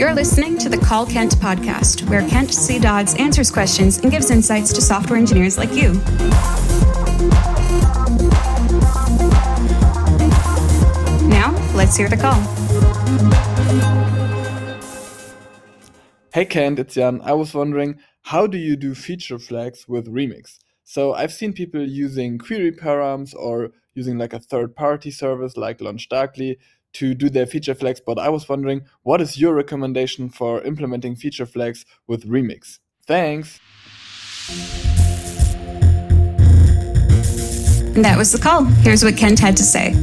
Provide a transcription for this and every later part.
You're listening to the Call Kent podcast, where Kent C. Dodds answers questions and gives insights to software engineers like you. Now, let's hear the call. Hey Kent, it's Jan. I was wondering, how do you do feature flags with Remix? So I've seen people using query params or using like a third-party service like LaunchDarkly to do their feature flags, but I was wondering, what is your recommendation for implementing feature flags with Remix? Thanks. And that was the call. Here's what Kent had to say.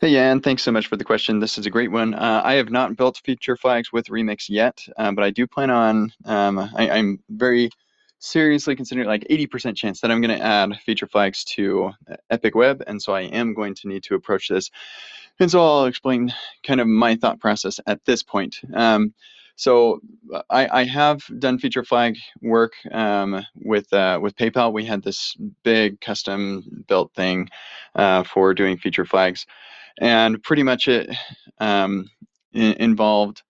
Hey, Jan, thanks so much for the question. This is a great one. Uh, I have not built feature flags with Remix yet, um, but I do plan on, um, I, I'm very seriously considering like 80% chance that I'm going to add feature flags to Epic Web, and so I am going to need to approach this. And so I'll explain kind of my thought process at this point. Um, so I, I, have done feature flag work um, with uh, with PayPal. We had this big custom built thing uh, for doing feature flags and pretty much it um, involved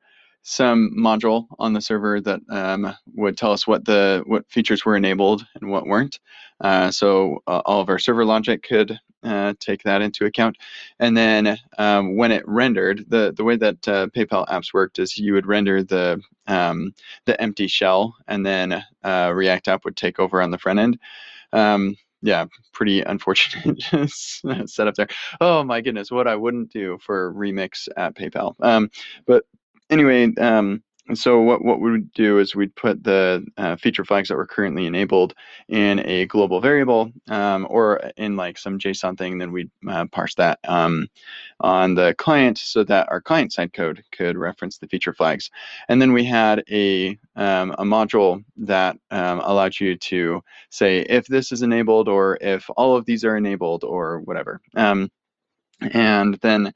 some module on the server that um, would tell us what the what features were enabled and what weren't. Uh, so uh, all of our server logic could uh, take that into account. And then um, when it rendered, the the way that uh, PayPal apps worked is you would render the um, the empty shell, and then uh, React app would take over on the front end. Um, yeah, pretty unfortunate setup there. Oh my goodness, what I wouldn't do for remix at PayPal. Um, but anyway, um, so what, what we would do is we'd put the uh, feature flags that were currently enabled in a global variable um, or in like some JSON thing, then we'd uh, parse that um, on the client so that our client side code could reference the feature flags. And then we had a, um, a module that um, allowed you to say if this is enabled or if all of these are enabled or whatever. Um, and then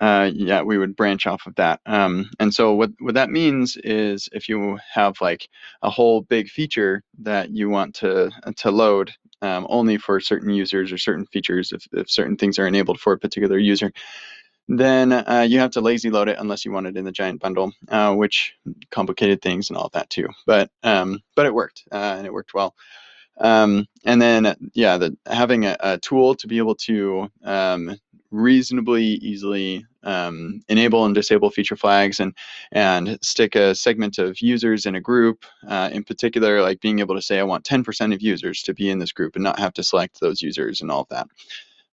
uh, yeah, we would branch off of that. Um, and so what, what that means is if you have like a whole big feature that you want to, to load um, only for certain users or certain features, if, if certain things are enabled for a particular user, then uh, you have to lazy load it unless you want it in the giant bundle, uh, which complicated things and all that too. But um, but it worked uh, and it worked well. Um, and then yeah, the, having a, a, tool to be able to um, reasonably easily um, enable and disable feature flags and and stick a segment of users in a group uh, in particular like being able to say I want 10% of users to be in this group and not have to select those users and all of that.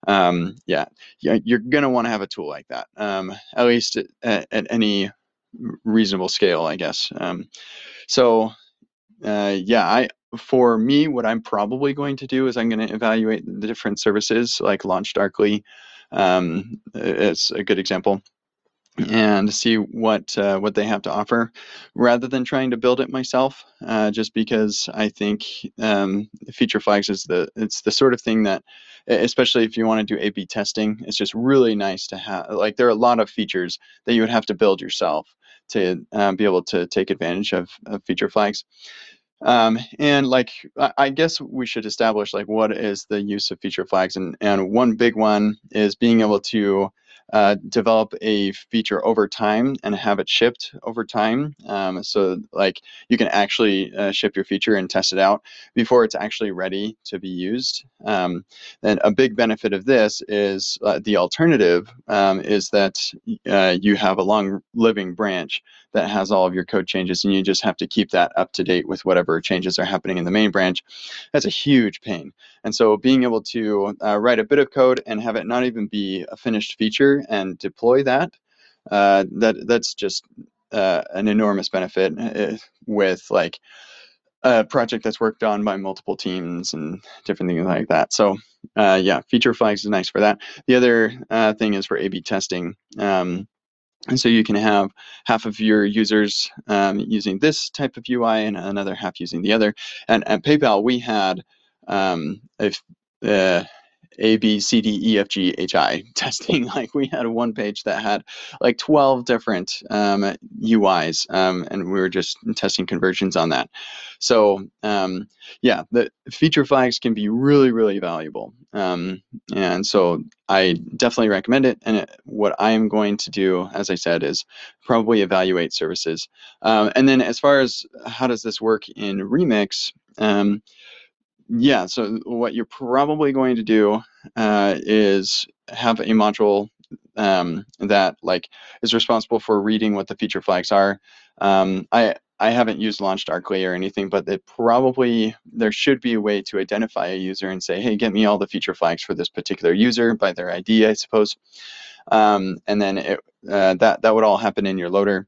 Um, yeah you're gonna want to have a tool like that um, at least at, at, any reasonable scale I guess. Um, so uh, yeah I for me, what I'm probably going to do is I'm going to evaluate the different services like LaunchDarkly um, it's a good example. And see what uh, what they have to offer. Rather than trying to build it myself uh, just because I think um, feature flags is the it's the sort of thing that especially if you want to do A/B testing it's just really nice to have like there are a lot of features that you would have to build yourself to uh, be able to take advantage of, of feature flags um, and like, I guess we should establish like what is the use of feature flags, and and one big one is being able to uh, develop a feature over time and have it shipped over time. Um, so like you can actually uh, ship your feature and test it out before it's actually ready to be used. Um, and a big benefit of this is uh, the alternative um, is that uh, you have a long living branch that has all of your code changes and you just have to keep that up to date with whatever changes are happening in the main branch. That's a huge pain. And so being able to uh, write a bit of code and have it not even be a finished feature and deploy that, uh, that that's just uh, an enormous benefit uh, with like a project that's worked on by multiple teams and different things like that. So uh, yeah, feature flags is nice for that. The other uh, thing is for A/B testing. Um, and so you can have half of your users um, using this type of UI and another half using the other. And at PayPal, we had um, a, uh, A, B, C, D, E, F, G, H, I testing. Like we had one page that had like 12 different um, UIs, um, and we were just testing conversions on that. So um, yeah, the feature flags can be really, really valuable. Um, and so I definitely recommend it. And it, what I am going to do, as I said, is probably evaluate services. Um, and then as far as how does this work in Remix, um, yeah, so what you're probably going to do uh, is have a module um, that like is responsible for reading what the feature flags are. Um, I I haven't used LaunchDarkly or anything, but it probably there should be a way to identify a user and say, hey, get me all the feature flags for this particular user by their ID, I suppose. Um, and then it, uh, that that would all happen in your loader.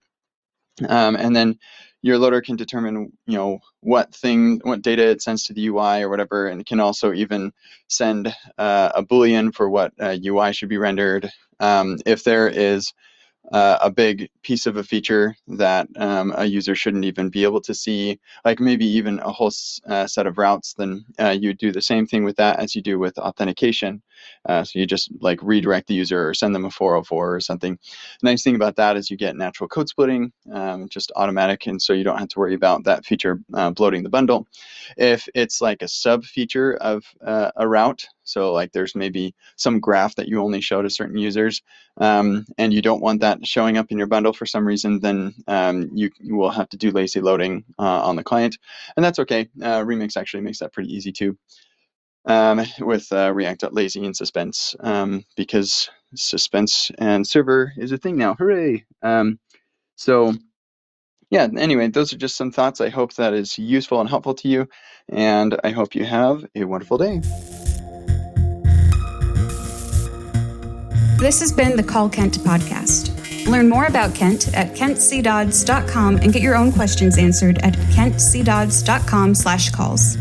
Um, and then your loader can determine you know what thing what data it sends to the ui or whatever and can also even send uh, a boolean for what uh, ui should be rendered um, if there is uh, a big piece of a feature that um, a user shouldn't even be able to see, like maybe even a whole uh, set of routes, then uh, you do the same thing with that as you do with authentication. Uh, so you just like redirect the user or send them a 404 or something. The nice thing about that is you get natural code splitting, um, just automatic, and so you don't have to worry about that feature uh, bloating the bundle. If it's like a sub feature of uh, a route, so like there's maybe some graph that you only show to certain users, um, and you don't want that showing up in your bundle for some reason, then um, you, you, will have to do lazy loading uh, on the client, and that's okay. Uh, Remix actually makes that pretty easy too. Um, with uh, React.lazy and suspense um, because suspense and server is a thing now. Hooray! Um, so yeah, anyway, those are just some thoughts. I hope that is useful and helpful to you, and I hope you have a wonderful day. This has been the Call Kent podcast. Learn more about Kent at kentcdodds.com and get your own questions answered at kentcdodds.com slash calls.